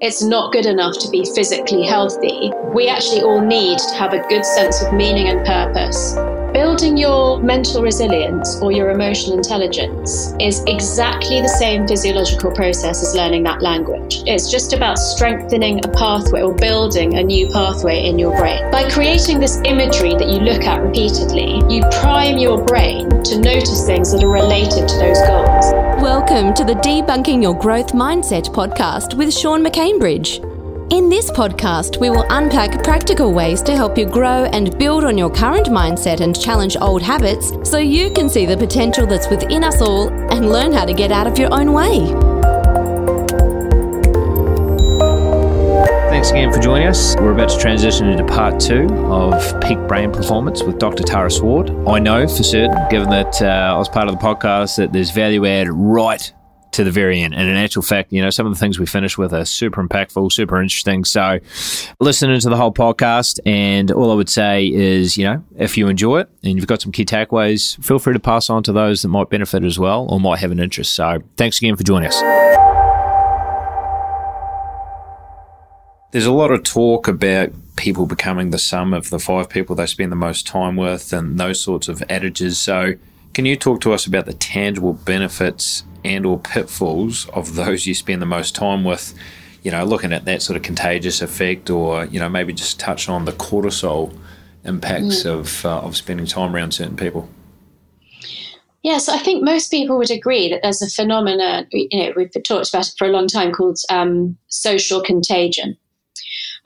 it's not good enough to be physically healthy. We actually all need to have a good sense of meaning and purpose. Building your mental resilience or your emotional intelligence is exactly the same physiological process as learning that language. It's just about strengthening a pathway or building a new pathway in your brain. By creating this imagery that you look at repeatedly, you prime your brain to notice things that are related to those goals. Welcome to the Debunking Your Growth Mindset podcast with Sean McCambridge. In this podcast, we will unpack practical ways to help you grow and build on your current mindset and challenge old habits so you can see the potential that's within us all and learn how to get out of your own way. Thanks again for joining us. We're about to transition into part two of Peak Brain Performance with Dr. Tara Swart. I know for certain, given that uh, I was part of the podcast, that there's value add right to the very end. And in actual fact, you know, some of the things we finish with are super impactful, super interesting. So listen into the whole podcast. And all I would say is, you know, if you enjoy it and you've got some key takeaways, feel free to pass on to those that might benefit as well or might have an interest. So thanks again for joining us. There's a lot of talk about people becoming the sum of the five people they spend the most time with and those sorts of adages. So, can you talk to us about the tangible benefits and or pitfalls of those you spend the most time with you know looking at that sort of contagious effect or you know maybe just touch on the cortisol impacts mm. of uh, of spending time around certain people Yes, I think most people would agree that there's a phenomenon, you know, we've talked about it for a long time called um, social contagion.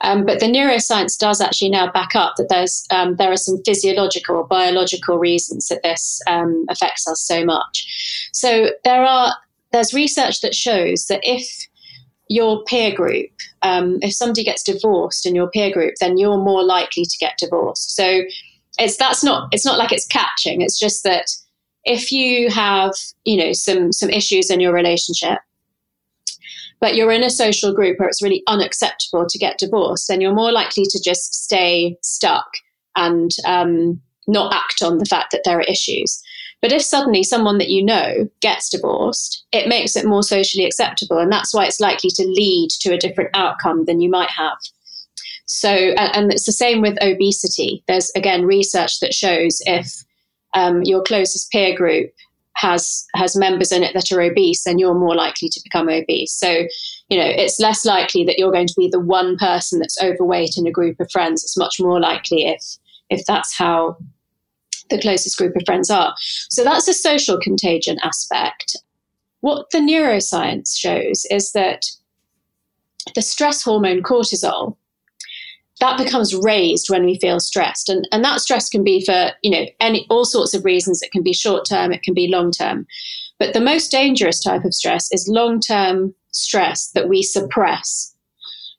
Um, but the neuroscience does actually now back up that there's um, there are some physiological or biological reasons that this um, affects us so much. So there are there's research that shows that if your peer group, um, if somebody gets divorced in your peer group, then you're more likely to get divorced. So it's that's not it's not like it's catching. It's just that if you have you know some some issues in your relationship but you're in a social group where it's really unacceptable to get divorced, then you're more likely to just stay stuck and um, not act on the fact that there are issues. But if suddenly someone that you know gets divorced, it makes it more socially acceptable. And that's why it's likely to lead to a different outcome than you might have. So, and it's the same with obesity. There's again research that shows if um, your closest peer group has has members in it that are obese, then you're more likely to become obese. So, you know, it's less likely that you're going to be the one person that's overweight in a group of friends. It's much more likely if if that's how the closest group of friends are. So that's a social contagion aspect. What the neuroscience shows is that the stress hormone cortisol that becomes raised when we feel stressed. And, and that stress can be for you know any all sorts of reasons. It can be short term it can be long term. But the most dangerous type of stress is long term stress that we suppress.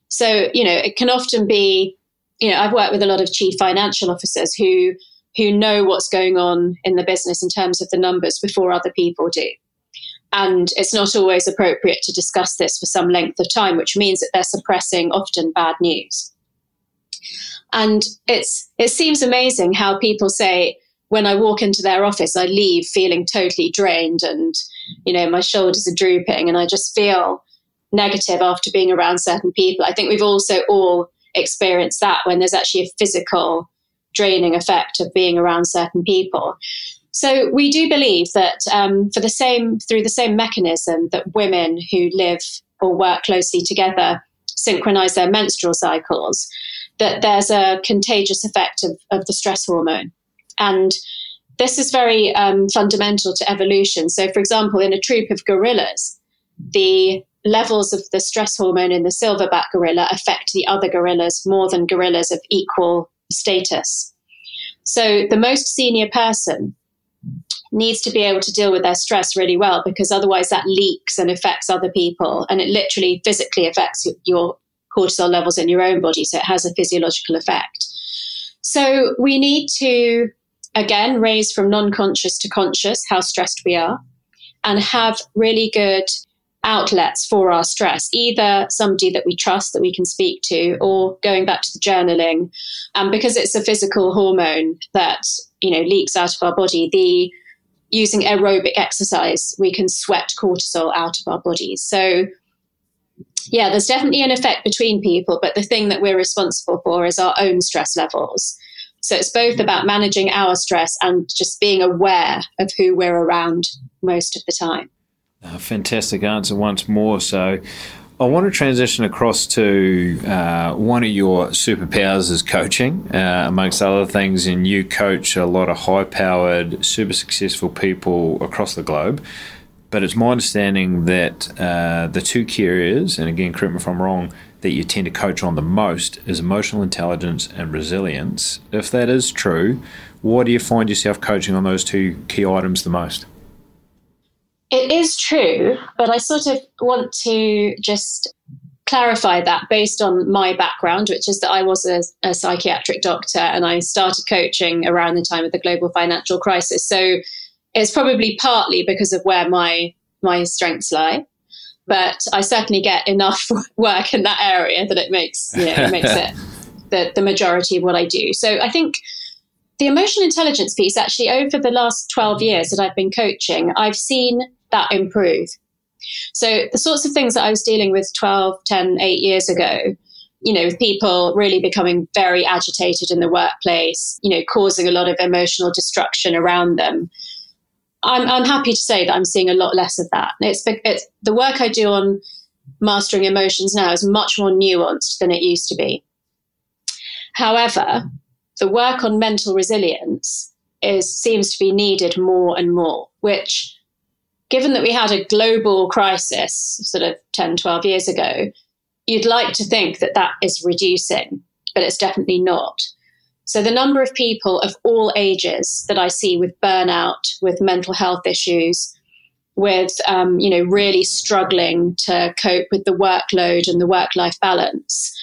So you know it can often be you know i've worked with a lot of chief financial officers who who know what's going on in the business in terms of the numbers before other people do. And it's not always appropriate to discuss this for some length of time which means that they're suppressing often bad news and it's it seems amazing how people say when I walk into their office, I leave feeling totally drained and, you know, my shoulders are drooping and I just feel negative after being around certain people. I think we've also all experienced that when there's actually a physical draining effect of being around certain people. So we do believe that um, for the same through the same mechanism that women who live or work closely together synchronize their menstrual cycles, that there's a contagious effect of, of the stress hormone. And this is very um, fundamental to evolution. So, for example, in a troop of gorillas, the levels of the stress hormone in the silverback gorilla affect the other gorillas more than gorillas of equal status. So, the most senior person needs to be able to deal with their stress really well because otherwise that leaks and affects other people and it literally physically affects your cortisol levels in your own body. So it has a physiological effect. So we need to, again, raise from non conscious to conscious how stressed we are and have really good outlets for our stress, either somebody that we trust that we can speak to, or going back to the journaling. And because it's a physical hormone that you know leaks out of our body, the using aerobic exercise, we can sweat cortisol out of our bodies. So yeah, there's definitely an effect between people, but the thing that we're responsible for is our own stress levels. So it's both about managing our stress and just being aware of who we're around most of the time. Uh, fantastic answer once more. So I want to transition across to uh, one of your superpowers is coaching, uh, amongst other things, and you coach a lot of high powered, super successful people across the globe. But it's my understanding that uh, the two key areas, and again, correct me if I'm wrong, that you tend to coach on the most is emotional intelligence and resilience. If that is true, what do you find yourself coaching on those two key items the most? It is true, but I sort of want to just clarify that based on my background, which is that I was a, a, psychiatric doctor and I started coaching around the time of the global financial crisis. So it's probably partly because of where my my strengths lie. But I certainly get enough work in that area that it makes you know, it makes it the, the majority of what I do. So I think the emotional intelligence piece actually over the last 12 years that I've been coaching, I've seen that improve. So the sorts of things that I was dealing with 12, 10, 8 years ago, you know, with people really becoming very agitated in the workplace, you know, causing a lot of emotional destruction around them. I'm, I'm happy to say that I'm seeing a lot less of that. It's, it's the work I do on mastering emotions now is much more nuanced than it used to be. However, the work on mental resilience is seems to be needed more and more, which given that we had a global crisis sort of 10, 12 years ago, you'd like to think that that is reducing, but it's definitely not. So the number of people of all ages that I see with burnout, with mental health issues, with um, you know really struggling to cope with the workload and the work-life balance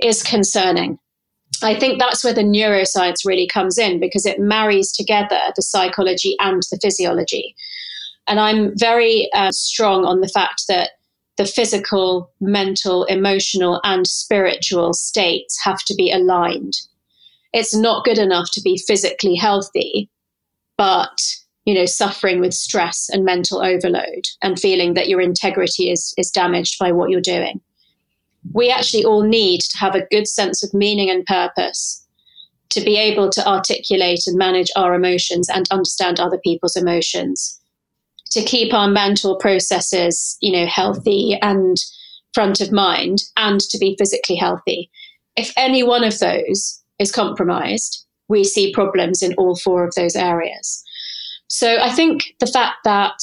is concerning. I think that's where the neuroscience really comes in because it marries together the psychology and the physiology. And I'm very uh, strong on the fact that the physical, mental, emotional, and spiritual states have to be aligned. It's not good enough to be physically healthy, but you know, suffering with stress and mental overload and feeling that your integrity is, is damaged by what you're doing. We actually all need to have a good sense of meaning and purpose to be able to articulate and manage our emotions and understand other people's emotions to keep our mental processes, you know, healthy and front of mind and to be physically healthy. If any one of those is compromised, we see problems in all four of those areas. So I think the fact that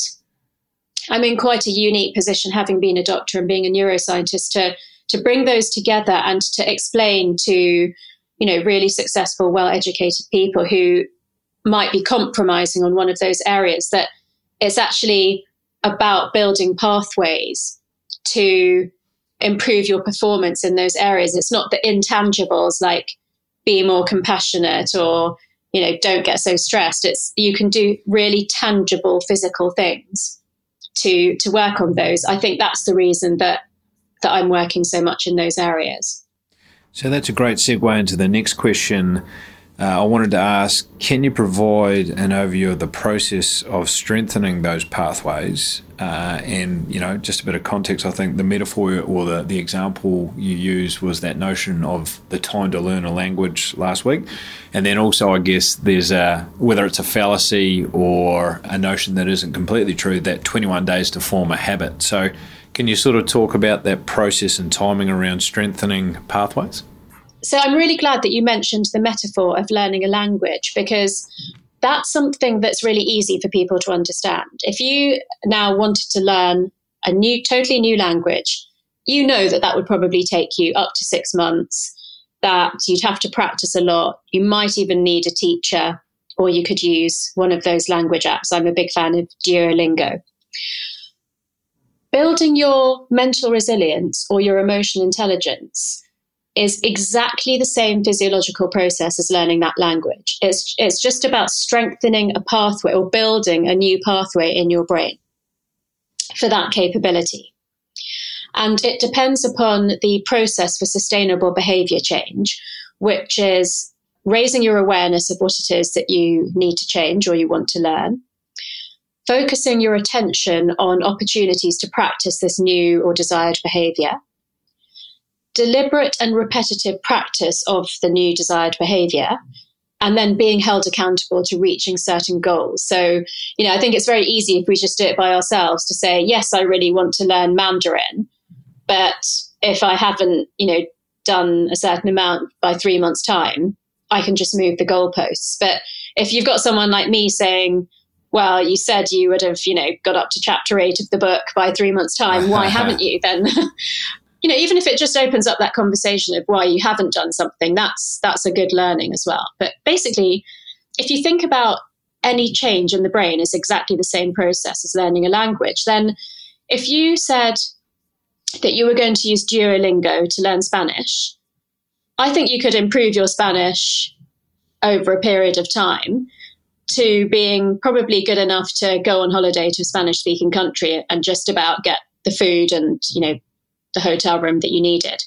I'm in quite a unique position, having been a doctor and being a neuroscientist, to to bring those together and to explain to you know really successful, well-educated people who might be compromising on one of those areas that it's actually about building pathways to improve your performance in those areas. It's not the intangibles like be more compassionate or you know don't get so stressed. It's you can do really tangible physical things to to work on those. I think that's the reason that that I'm working so much in those areas. So that's a great segue into the next question I wanted to ask can you provide an overview of the process of strengthening those pathways? Uh, and, you know, just a bit of context, I think the metaphor or the, the example you used was that notion of the time to learn a language last week. And then also, I guess, there's a, whether it's a fallacy or a notion that isn't completely true, that 21 days to form a habit. So, can you sort of talk about that process and timing around strengthening pathways? So I'm really glad that you mentioned the metaphor of learning a language because that's something that's really easy for people to understand. If you now wanted to learn a new, totally new language, you know that that would probably take you up to six months, that you'd have to practice a lot. You might even need a teacher, or you could use one of those language apps. I'm a big fan of Duolingo. Building your mental resilience or your emotional intelligence is exactly the same physiological process as learning that language. It's, it's just about strengthening a pathway or building a new pathway in your brain for that capability. And it depends upon the process for sustainable behavior change, which is raising your awareness of what it is that you need to change or you want to learn, focusing your attention on opportunities to practice this new or desired behavior, deliberate and repetitive practice of the new desired behavior, and then being held accountable to reaching certain goals. So, you know, I think it's very easy if we just do it by ourselves to say, yes, I really want to learn Mandarin, but if I haven't, you know, done a certain amount by three months' time, I can just move the goalposts. But if you've got someone like me saying, well, you said you would have, you know, got up to chapter eight of the book by three months' time. Why haven't you? Then, you know, even if it just opens up that conversation of why you haven't done something, that's that's a good learning as well. But basically, if you think about any change in the brain is exactly the same process as learning a language, then if you said that you were going to use Duolingo to learn Spanish, I think you could improve your Spanish over a period of time to being probably good enough to go on holiday to a Spanish speaking country and just about get the food and, you know, the hotel room that you needed.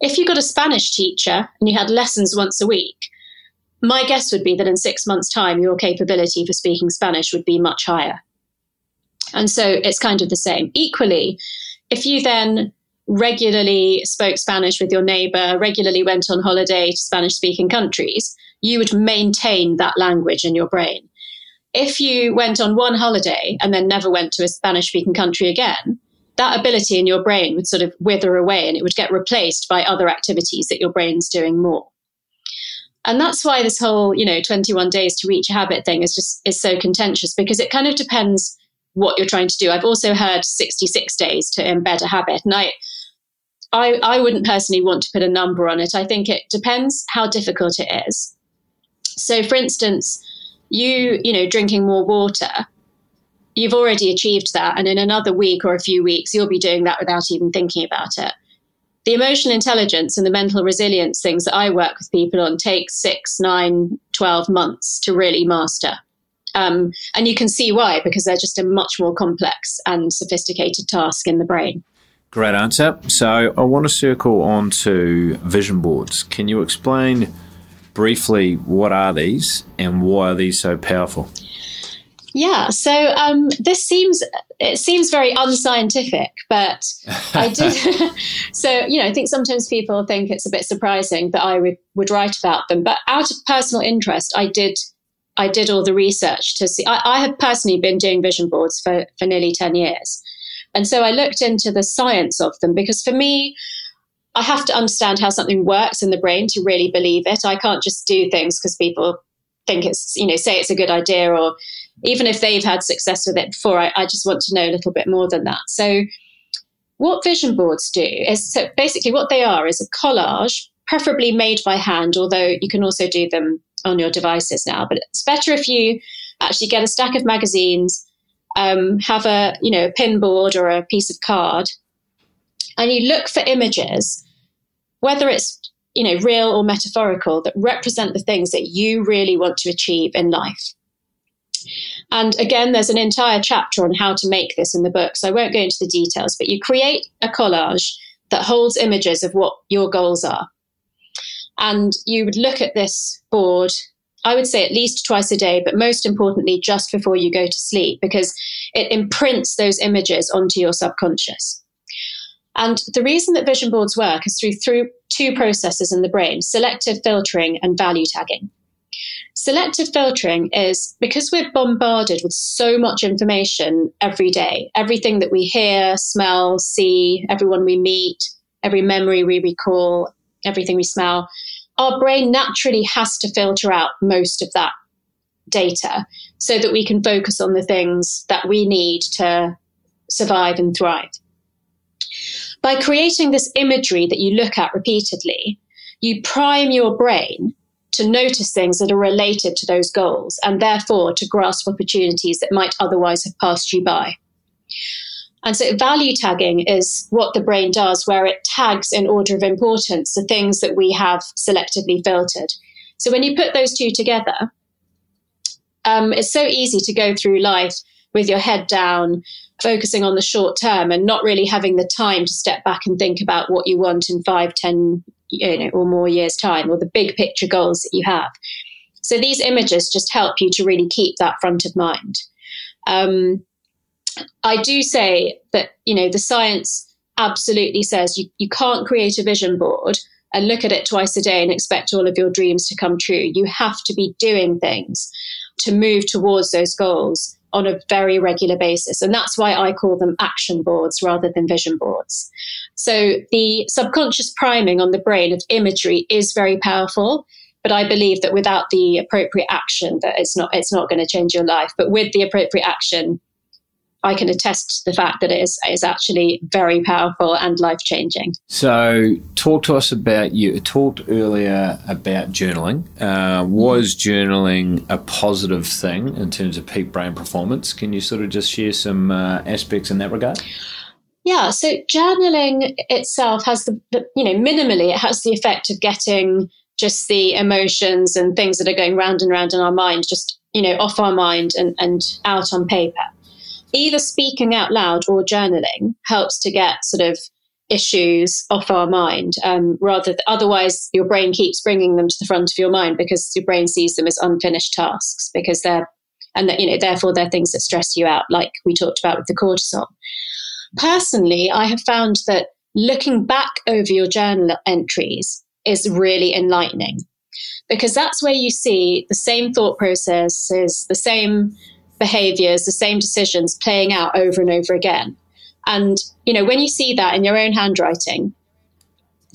If you got a Spanish teacher and you had lessons once a week, my guess would be that in six months' time, your capability for speaking Spanish would be much higher. And so it's kind of the same. Equally, if you then regularly spoke Spanish with your neighbor, regularly went on holiday to Spanish speaking countries, you would maintain that language in your brain. If you went on one holiday and then never went to a Spanish speaking country again, that ability in your brain would sort of wither away and it would get replaced by other activities that your brain's doing more. And that's why this whole, you know, 21 days to reach a habit thing is just is so contentious because it kind of depends what you're trying to do. I've also heard 66 days to embed a habit. And I I, I wouldn't personally want to put a number on it. I think it depends how difficult it is. So, for instance, you, you know, drinking more water, you've already achieved that. And in another week or a few weeks, you'll be doing that without even thinking about it. The emotional intelligence and the mental resilience things that I work with people on take six, nine, 12 months to really master. Um, and you can see why, because they're just a much more complex and sophisticated task in the brain. Great answer. So I want to circle on to vision boards. Can you explain briefly what are these and why are these so powerful? Yeah, so um, this seems it seems very unscientific, but I did. so you know, I think sometimes people think it's a bit surprising that I would would write about them, but out of personal interest, I did I did all the research to see. I, I have personally been doing vision boards for for nearly ten years, and so I looked into the science of them because for me, I have to understand how something works in the brain to really believe it. I can't just do things because people think it's, you know, say it's a good idea or even if they've had success with it before, I, I just want to know a little bit more than that. So what vision boards do is so basically what they are is a collage, preferably made by hand, although you can also do them on your devices now. But it's better if you actually get a stack of magazines, um, have a you know a pin board or a piece of card, and you look for images whether it's you know real or metaphorical that represent the things that you really want to achieve in life and again there's an entire chapter on how to make this in the book so i won't go into the details but you create a collage that holds images of what your goals are and you would look at this board I would say at least twice a day, but most importantly, just before you go to sleep, because it imprints those images onto your subconscious. And the reason that vision boards work is through, through two processes in the brain selective filtering and value tagging. Selective filtering is because we're bombarded with so much information every day, everything that we hear, smell, see, everyone we meet, every memory we recall, everything we smell, our brain naturally has to filter out most of that data so that we can focus on the things that we need to survive and thrive. By creating this imagery that you look at repeatedly, you prime your brain to notice things that are related to those goals and therefore to grasp opportunities that might otherwise have passed you by. And so value tagging is what the brain does, where it tags in order of importance the things that we have selectively filtered. So when you put those two together, um, it's so easy to go through life with your head down, focusing on the short term and not really having the time to step back and think about what you want in five, ten, you know, or more years' time, or the big picture goals that you have. So these images just help you to really keep that front of mind. Um, I do say that, you know, the science absolutely says you, you can't create a vision board and look at it twice a day and expect all of your dreams to come true. You have to be doing things to move towards those goals on a very regular basis. And that's why I call them action boards rather than vision boards. So the subconscious priming on the brain of imagery is very powerful. But I believe that without the appropriate action, that it's not it's not going to change your life. But with the appropriate action, I can attest to the fact that it is, is actually very powerful and life changing. So, talk to us about you talked earlier about journaling. Uh, was journaling a positive thing in terms of peak brain performance? Can you sort of just share some uh, aspects in that regard? Yeah, so journaling itself has the, the, you know, minimally, it has the effect of getting just the emotions and things that are going round and round in our mind, just, you know, off our mind and, and out on paper either speaking out loud or journaling helps to get sort of issues off our mind um, rather th- otherwise your brain keeps bringing them to the front of your mind because your brain sees them as unfinished tasks because they're and that you know therefore they're things that stress you out like we talked about with the cortisol. Personally i have found that looking back over your journal entries is really enlightening because that's where you see the same thought processes the same behaviors, the same decisions playing out over and over again. And, you know, when you see that in your own handwriting,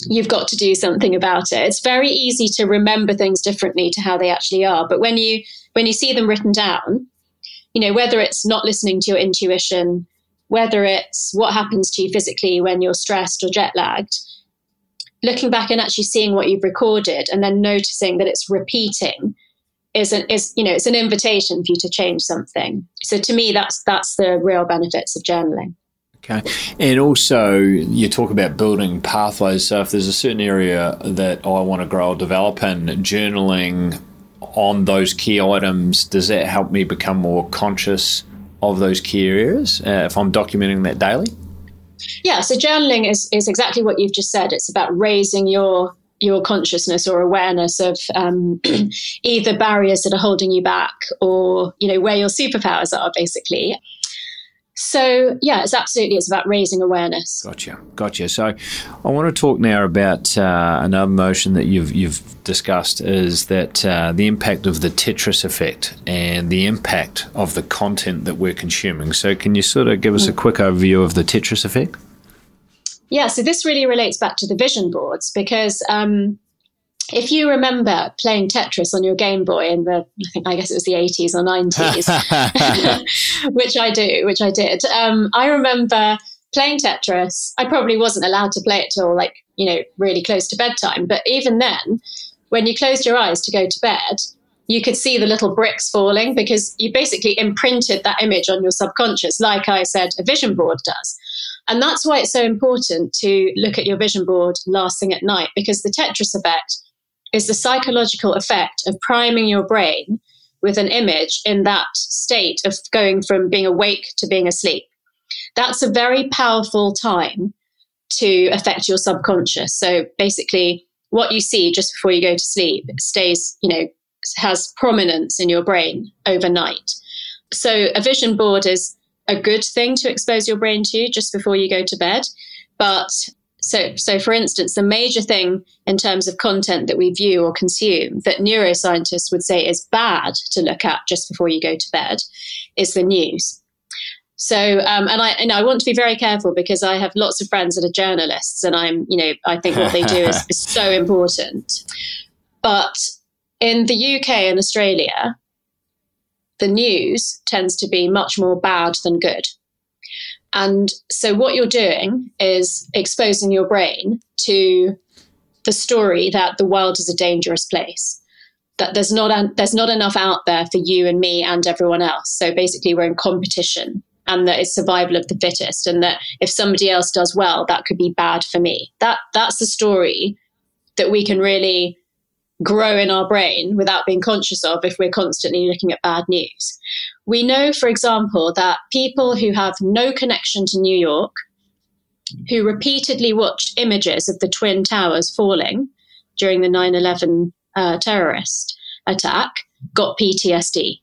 you've got to do something about it. It's very easy to remember things differently to how they actually are. But when you when you see them written down, you know, whether it's not listening to your intuition, whether it's what happens to you physically when you're stressed or jet lagged, looking back and actually seeing what you've recorded and then noticing that it's repeating is an is you know it's an invitation for you to change something. So to me, that's that's the real benefits of journaling. Okay, and also you talk about building pathways. So if there's a certain area that I want to grow or develop in, journaling on those key items does that help me become more conscious of those key areas uh, if I'm documenting that daily? Yeah, so journaling is, is exactly what you've just said. It's about raising your your consciousness or awareness of um, either barriers that are holding you back or you know where your superpowers are basically. So yeah it's absolutely it's about raising awareness. Gotcha. Gotcha. So i want to talk now about uh, another motion that you've you've discussed is that uh, the impact of the tetris effect and the impact of the content that we're consuming. So can you sort of give us a mm. quick overview of the tetris effect yeah, so this really relates back to the vision boards because um, if you remember playing Tetris on your Game Boy in the, I think I guess it was the 80s or 90s, which I do, which I did. Um, I remember playing Tetris. I probably wasn't allowed to play it till like, you know, really close to bedtime. But even then, when you closed your eyes to go to bed, you could see the little bricks falling because you basically imprinted that image on your subconscious, like I said, a vision board does. And that's why it's so important to look at your vision board last thing at night, because the Tetris effect is the psychological effect of priming your brain with an image in that state of going from being awake to being asleep. That's a very powerful time to affect your subconscious. So basically, what you see just before you go to sleep stays, you know, has prominence in your brain overnight. So a vision board is a good thing to expose your brain to just before you go to bed. But so, so for instance, the major thing in terms of content that we view or consume that neuroscientists would say is bad to look at just before you go to bed is the news. So, um, and I, and I want to be very careful because I have lots of friends that are journalists, and I'm, you know, I think what they do is, is so important. But in the UK and Australia, the news tends to be much more bad than good. And so, what you're doing is exposing your brain to the story that the world is a dangerous place, that there's not there's not enough out there for you and me and everyone else. So basically, we're in competition, and that it's survival of the fittest, and that if somebody else does well, that could be bad for me. That that's the story that we can really grow in our brain without being conscious of if we're constantly looking at bad news. We know, for example, that people who have no connection to New York, who repeatedly watched images of the Twin Towers falling during the 9 11 uh, terrorist attack, got PTSD.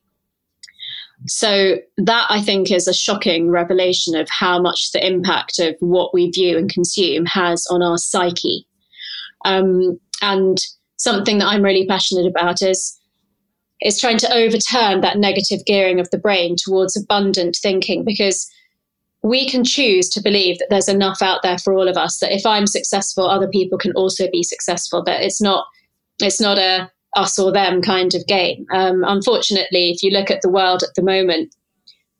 So that I think is a shocking revelation of how much the impact of what we view and consume has on our psyche. Um, and something that I'm really passionate about is is trying to overturn that negative gearing of the brain towards abundant thinking because we can choose to believe that there's enough out there for all of us that if i'm successful other people can also be successful that it's not it's not a us or them kind of game. Um, unfortunately if you look at the world at the moment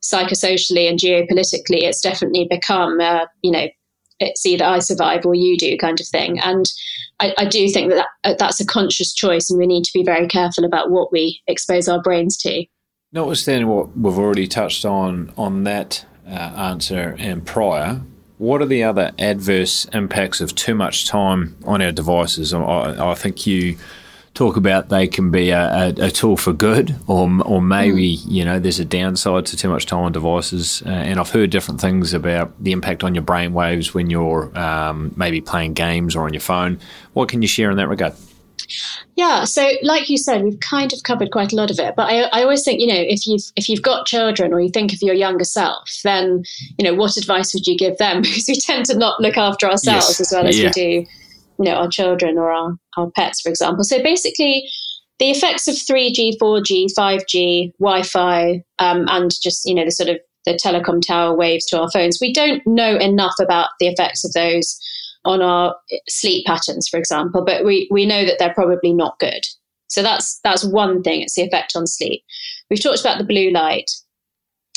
psychosocially and geopolitically it's definitely become uh, you know it's either i survive or you do kind of thing and I, I do think that, that that's a conscious choice and we need to be very careful about what we expose our brains to notwithstanding what we've already touched on on that uh, answer and prior, what are the other adverse impacts of too much time on our devices? I, I think you talk about they can be a, a, a, tool for good, or or maybe mm. you know there's a downside to too much time on devices. Uh, and I've heard different things about the impact on your brain waves when you're um, maybe playing games or on your phone. What can you share in that regard? Yeah, so like you said, we've kind of covered quite a lot of it. But I, I always think, you know, if you've if you've got children or you think of your younger self, then you know, what advice would you give them? Because we tend to not look after ourselves yes. as well as yeah. we do, you know, our children or our, our pets, for example. So basically, the effects of 3G, 4G, 5G, Wi-Fi, um, and just you know the sort of the telecom tower waves to our phones. We don't know enough about the effects of those on our sleep patterns, for example, but we, we know that they're probably not good. So that's that's one thing, it's the effect on sleep. We've talked about the blue light.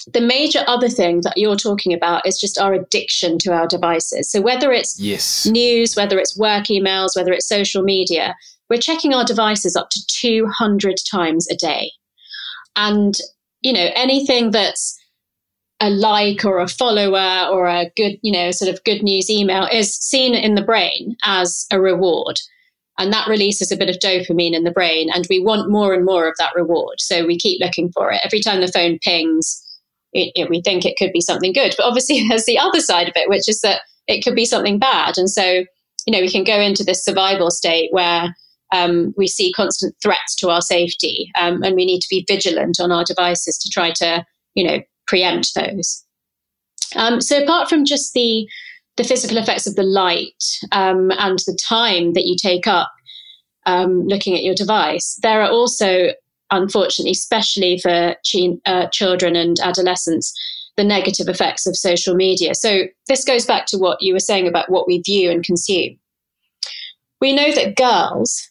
The major other thing that you're talking about is just our addiction to our devices. So whether it's yes. news, whether it's work emails, whether it's social media, we're checking our devices up to 200 times a day. And you know, anything that's a like or a follower or a good, you know, sort of good news email is seen in the brain as a reward. And that releases a bit of dopamine in the brain. And we want more and more of that reward. So we keep looking for it. Every time the phone pings, it, we think it could be something good. But obviously, there's the other side of it, which is that it could be something bad. And so, you know, we can go into this survival state where um, we see constant threats to our safety um, and we need to be vigilant on our devices to try to, you know, preempt those. Um, so apart from just the the physical effects of the light um, and the time that you take up um, looking at your device, there are also, unfortunately, especially for ch- uh, children and adolescents, the negative effects of social media. So this goes back to what you were saying about what we view and consume. We know that girls,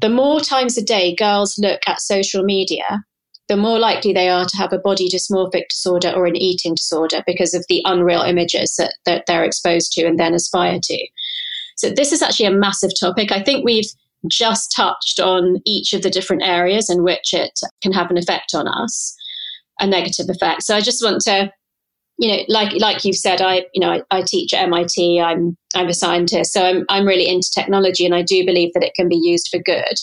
the more times a day girls look at social media, the more likely they are to have a body dysmorphic disorder or an eating disorder because of the unreal images that, that they're exposed to and then aspire to. So, this is actually a massive topic. I think we've just touched on each of the different areas in which it can have an effect on us, a negative effect. So, I just want to you know, like like you've said, I you know I, I, teach at MIT. I'm I'm a scientist, so I'm I'm really into technology, and I do believe that it can be used for good.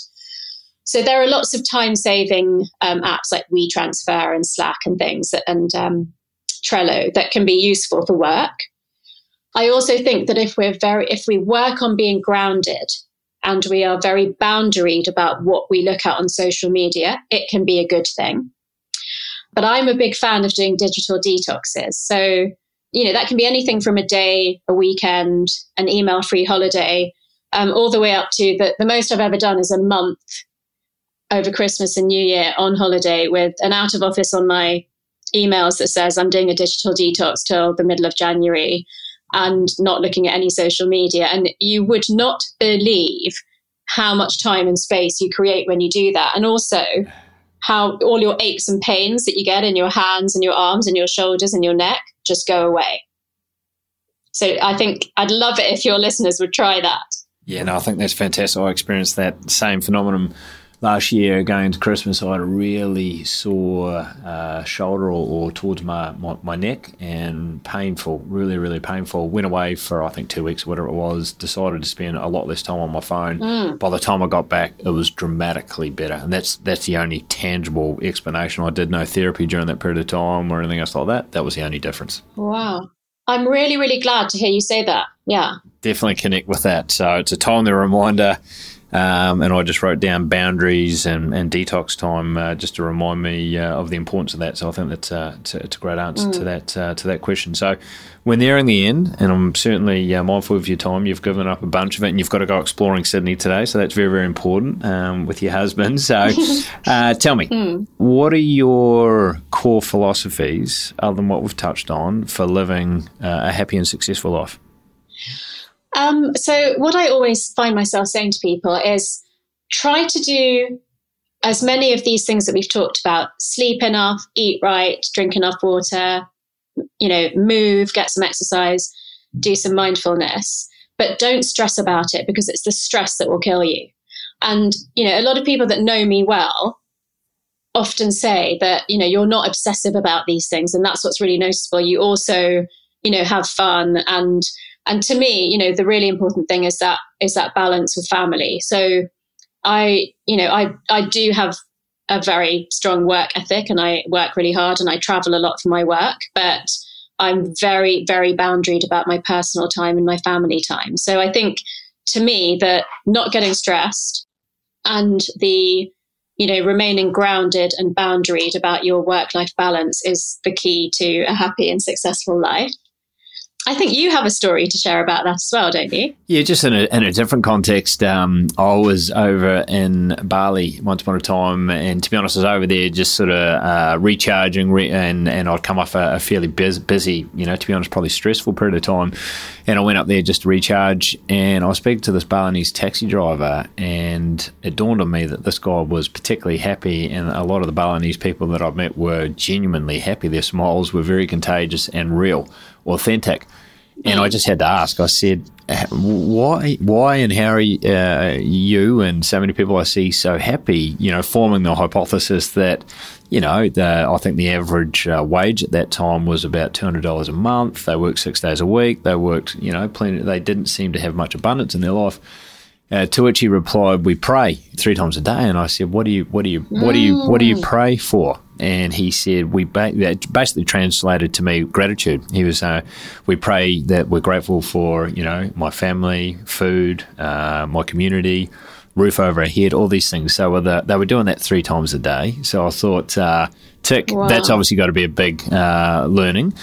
So there are lots of time saving um, apps like WeTransfer and Slack and things and um, Trello that can be useful for work. I also think that if we're very, if we work on being grounded and we are very boundaried about what we look at on social media, it can be a good thing. But I'm a big fan of doing digital detoxes. So, you know, that can be anything from a day, a weekend, an email free holiday, um, all the way up to the, the most I've ever done is a month over Christmas and New Year on holiday with an out of office on my emails that says I'm doing a digital detox till the middle of January and not looking at any social media. And you would not believe how much time and space you create when you do that. And also how all your aches and pains that you get in your hands and your arms and your shoulders and your neck just go away. So I think I'd love it if your listeners would try that. Yeah, no, I think that's fantastic. I experienced that same phenomenon last year going to Christmas, I had a really sore uh, shoulder or, or towards my, my, my, neck and painful, really, really painful. Went away for, I think, two weeks, whatever it was. Decided to spend a lot less time on my phone. Mm. By the time I got back, it was dramatically better. And that's, that's the only tangible explanation. I did no therapy during that period of time or anything else like that. That was the only difference. Wow. I'm really, really glad to hear you say that. Yeah. Definitely connect with that. So it's a timely reminder Um, and I just wrote down boundaries and, and detox time uh, just to remind me uh, of the importance of that. So I think that's uh, it's, a, it's, a, great answer mm. to that uh, to that question. So we're nearing the end, and I'm certainly uh, mindful of your time. You've given up a bunch of it, and you've got to go exploring Sydney today, so that's very very important um, with your husband. So uh, tell me, mm. what are your core philosophies other than what we've touched on for living a happy and successful life? Um, so, what I always find myself saying to people is try to do as many of these things that we've talked about sleep enough, eat right, drink enough water, you know, move, get some exercise, do some mindfulness, but don't stress about it because it's the stress that will kill you. And, you know, a lot of people that know me well often say that, you know, you're not obsessive about these things. And that's what's really noticeable. You also, you know, have fun and and to me you know the really important thing is that is that balance with family. So i you know i i do have a very strong work ethic and i work really hard and i travel a lot for my work but i'm very very boundaried about my personal time and my family time. So i think to me that not getting stressed and the you know remaining grounded and boundaried about your work life balance is the key to a happy and successful life I think you have a story to share about that as well, don't you? Yeah, just in a, in a different context. Um, I was over in Bali once upon a time, and to be honest, I was over there just sort of uh, recharging, re- and and I'd come off a, a fairly busy, you know, to be honest, probably stressful period of time, and I went up there just to recharge, and I speak to this Balinese taxi driver, and it dawned on me that this guy was particularly happy, and a lot of the Balinese people that I've met were genuinely happy. Their smiles were very contagious and real authentic. And I just had to ask. I said, "Why? Why and how are uh, you and so many people I see so happy? You know, forming the hypothesis that, you know, the, I think the average uh, wage at that time was about two hundred dollars a month. They worked six days a week. They worked, you know, plenty. They didn't seem to have much abundance in their life." Uh, to which he replied, "We pray three times a day." And I said, "What do you, what do you, what do you, what do you mm. pray for?" And he said we ba- basically translated to me gratitude. He was uh, we pray that we're grateful for you know my family, food, uh, my community, roof over our head, all these things. So the, they were doing that three times a day. So I thought. Uh, tick. Wow. That's obviously got to be a big uh, learning.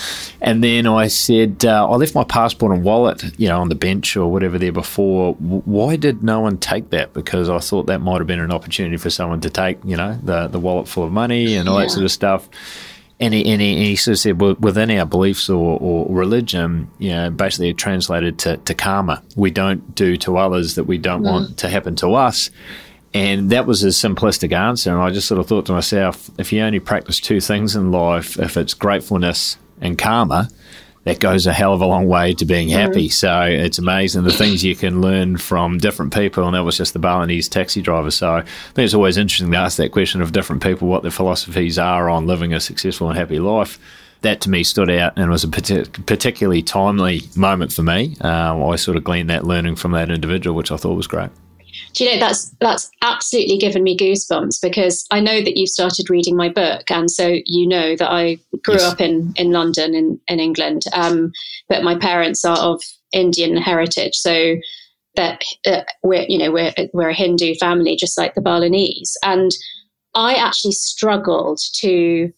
And then I said, uh, I left my passport and wallet, you know, on the bench or whatever there before. Why did no one take that? Because I thought that might have been an opportunity for someone to take, you know, the, the wallet full of money and all yeah. that sort of stuff. And he, and he, sort of said, well, within our beliefs or, or religion, you know, basically translated to, to karma. We don't do to others that we don't mm. want to happen to us. And that was a simplistic answer. And I just sort of thought to myself, if you only practice two things in life, if it's gratefulness and karma, that goes a hell of a long way to being happy. Mm. So it's amazing the things you can learn from different people. And that was just the Balinese taxi driver. So I think it's always interesting to ask that question of different people, what their philosophies are on living a successful and happy life. That to me stood out and was a particularly timely moment for me. Uh, I sort of gleaned that learning from that individual, which I thought was great. Do you know that's that's absolutely given me goosebumps because I know that you've started reading my book, and so you know that I grew yes. up in in London in in England, um, but my parents are of Indian heritage, so that uh, we're you know we're we're a Hindu family, just like the Balinese, and I actually struggled to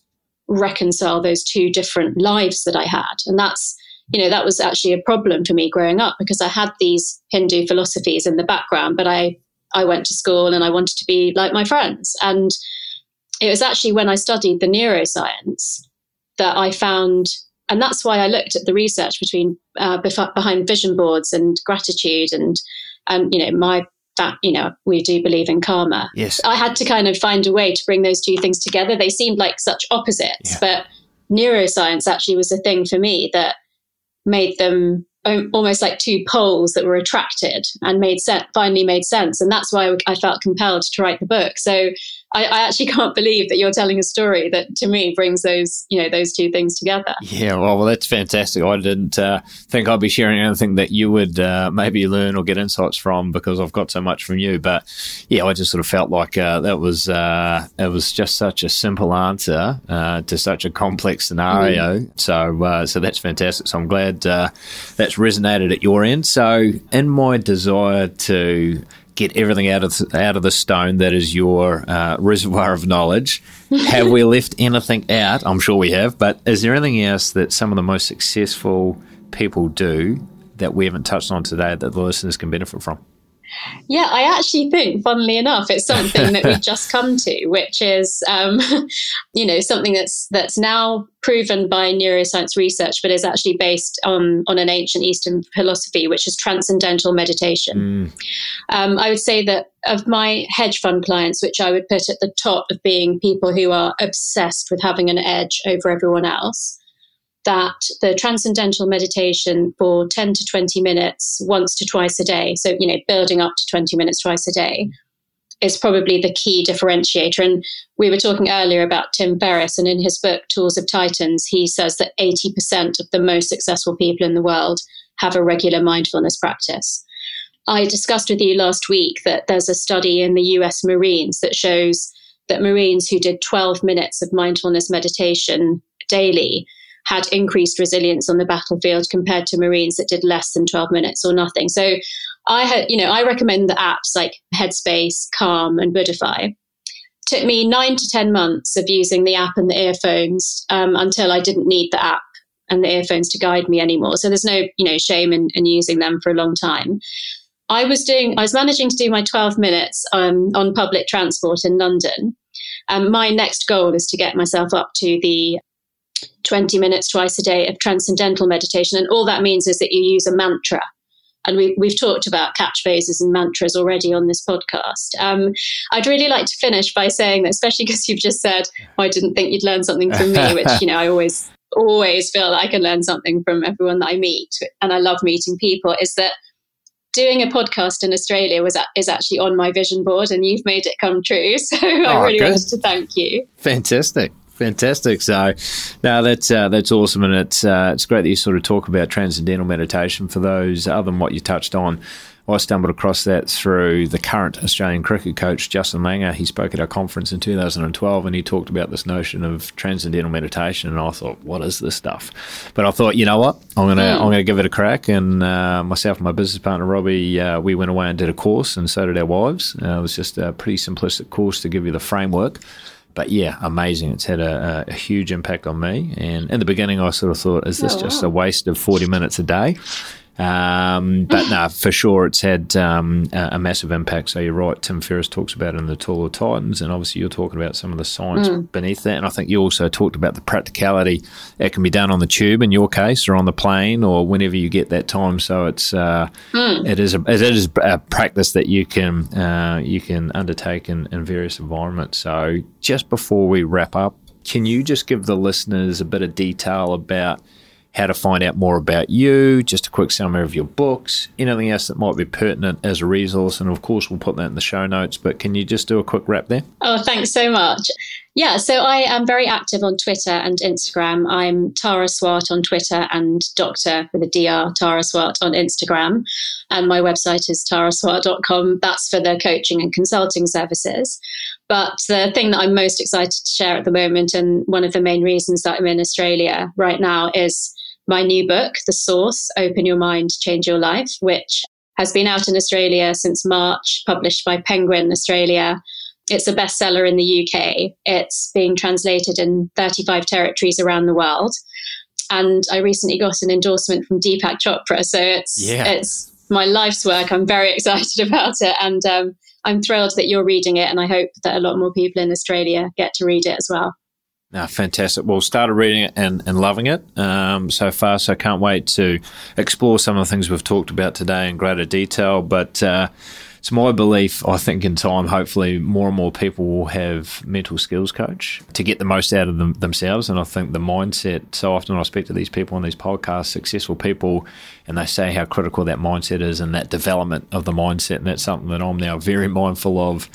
reconcile those two different lives that I had, and that's you know, that was actually a problem for me growing up because I had these Hindu philosophies in the background, but I, I went to school and I wanted to be like my friends. And it was actually when I studied the neuroscience that I found, and that's why I looked at the research between uh, behind vision boards and gratitude and, and you know, my that you know we do believe in karma. Yes, I had to kind of find a way to bring those two things together. They seemed like such opposites, yeah. but neuroscience actually was a thing for me that made them almost like two poles that were attracted and made sense finally made sense. And that's why i felt compelled to write the book. So I, I, actually can't believe that you're telling a story that to me brings those you know those two things together. Yeah well, well that's fantastic. I didn't uh, think i'd be sharing anything that you would uh, maybe learn or get insights from because i've got so much from you. But yeah i just sort of felt like uh, that was uh, it was just such a simple answer uh, to such a complex scenario. Mm. so uh, so that's fantastic. So i'm glad that's resonated at your end. So, in my desire to get everything out of out of the stone that is your uh, reservoir of knowledge. have we left anything out? I'm sure we have, but is there anything else that some of the most successful people do that we haven't touched on today that the listeners can benefit from? Yeah, I actually think, funnily enough, it's something that we've just come to, which is, um, you know, something that's that's now proven by neuroscience research, but is actually based on on an ancient Eastern philosophy, which is transcendental meditation. Mm. Um, I would say that of my hedge fund clients, which I would put at the top of being people who are obsessed with having an edge over everyone else that the transcendental meditation for 10 to 20 minutes once to twice a day, so, you know, building up to 20 minutes twice a day, is probably the key differentiator. And we were talking earlier about Tim Ferriss, and in his book, Tools of Titans, he says that 80% of the most successful people in the world have a regular mindfulness practice. I discussed with you last week that there's a study in the US Marines that shows that Marines who did 12 minutes of mindfulness meditation daily had increased resilience on the battlefield compared to Marines that did less than 12 minutes or nothing. So I had, you know, I recommend the apps like Headspace, Calm, and Buddhify. Took me nine to 10 months of using the app and the earphones um, until I didn't need the app and the earphones to guide me anymore. So there's no, you know, shame in, in using them for a long time. I was doing, I was managing to do my 12 minutes um, on public transport in London. My next goal is to get myself up to the 20 minutes twice a day of transcendental meditation. And all that means is that you use a mantra. And we, we've talked about catchphrases and mantras already on this podcast. Um, I'd really like to finish by saying that, especially because you've just said, oh, I didn't think you'd learn something from me, which, you know, I always, always feel that I can learn something from everyone that I meet. And I love meeting people, is that doing a podcast in Australia was is actually on my vision board, and you've made it come true. So oh, I really good. wanted to thank you. Fantastic. Fantastic. So, now that's uh, that's awesome, and it's uh, it's great that you sort of talk about transcendental meditation. For those other than what you touched on, I stumbled across that through the current Australian cricket coach Justin Langer. He spoke at our conference in 2012, and he talked about this notion of transcendental meditation. And I thought, what is this stuff? But I thought, you know what, I'm gonna mm. I'm gonna give it a crack. And uh, myself and my business partner Robbie, uh, we went away and did a course, and so did our wives. Uh, it was just a pretty simplistic course to give you the framework but yeah, amazing. It's had a, a, huge impact on me. And in the beginning, I sort of thought, is this oh, just wow. a waste of 40 minutes a day? Um, but no, for sure, it's had um, a, a, massive impact. So you're right. Tim Ferriss talks about it in the Tool of Titans, and obviously you're talking about some of the science mm. beneath that. And I think you also talked about the practicality. that can be done on the tube in your case, or on the plane, or whenever you get that time. So it's uh, mm. it is a, it is a practice that you can uh, you can undertake in, in various environments. So just before we wrap up, can you just give the listeners a bit of detail about how to find out more about you, just a quick summary of your books, anything else that might be pertinent as a resource. And of course, we'll put that in the show notes. But can you just do a quick wrap there? Oh, thanks so much. Yeah, so I am very active on Twitter and Instagram. I'm Tara Swart on Twitter and Doctor with a DR, Tara Swart on Instagram. And my website is taraswart.com. That's for the coaching and consulting services. But the thing that I'm most excited to share at the moment, and one of the main reasons that I'm in Australia right now, is my new book, The Source Open Your Mind, Change Your Life, which has been out in Australia since March, published by Penguin Australia. It's a bestseller in the UK. It's being translated in 35 territories around the world. And I recently got an endorsement from Deepak Chopra. So it's, yeah. it's my life's work. I'm very excited about it. And um, I'm thrilled that you're reading it. And I hope that a lot more people in Australia get to read it as well. No, fantastic. Well, started reading it and, and loving it um, so far. So I can't wait to explore some of the things we've talked about today in greater detail. But uh, it's my belief, I think, in time, hopefully, more and more people will have mental skills coach to get the most out of them themselves. And I think the mindset, so often I speak to these people on these podcasts, successful people, and they say how critical that mindset is and that development of the mindset. And that's something that I'm now very mindful of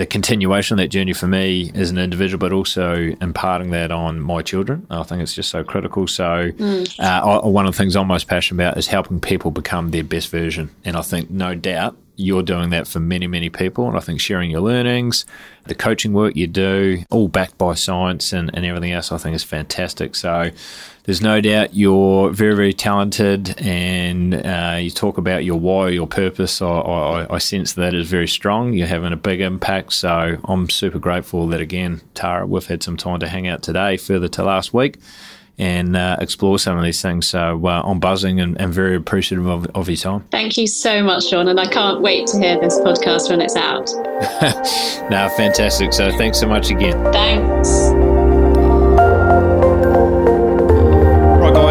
the continuation of that journey for me as an individual, but also imparting that on my children. I think it's just so critical. So, mm. uh, I, one of the things I'm most passionate about is helping people become their best version. And I think, no doubt, you're doing that for many, many people. And I think sharing your learnings, the coaching work you do, all backed by science and, and everything else, I think is fantastic. So there's no doubt you're very, very talented and uh, you talk about your why, your purpose. I, I, I, sense that is very strong. You're having a big impact. So I'm super grateful that, again, Tara, we've had some time to hang out today further to last week and uh, explore some of these things. So uh, I'm buzzing and, and very appreciative of, of, your time. Thank you so much, Shawn. And I can't wait to hear this podcast when it's out. no, fantastic. So thanks so much again. Thanks.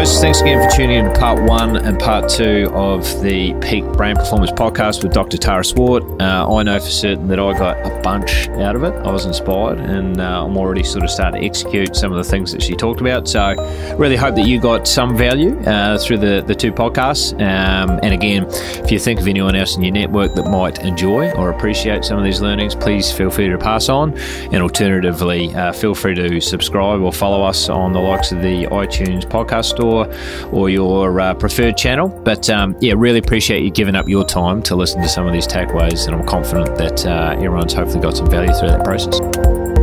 Guys, thanks again for tuning in to part one and part two of the Peak Brain Performance podcast with Dr. Tara Swart. Uh, I know for certain that I got a bunch out of it. I was inspired, and uh, I'm already sort of starting to execute some of the things that she talked about. So, really hope that you got some value uh, through the, the two podcasts. Um, and again, if you think of anyone else in your network that might enjoy or appreciate some of these learnings, please feel free to pass on. And alternatively, uh, feel free to subscribe or follow us on the likes of the iTunes podcast store or or your uh, preferred channel. But um, yeah, really appreciate you giving up your time to listen to some of these takeaways, and I'm confident that uh, everyone's hopefully got some value through that process.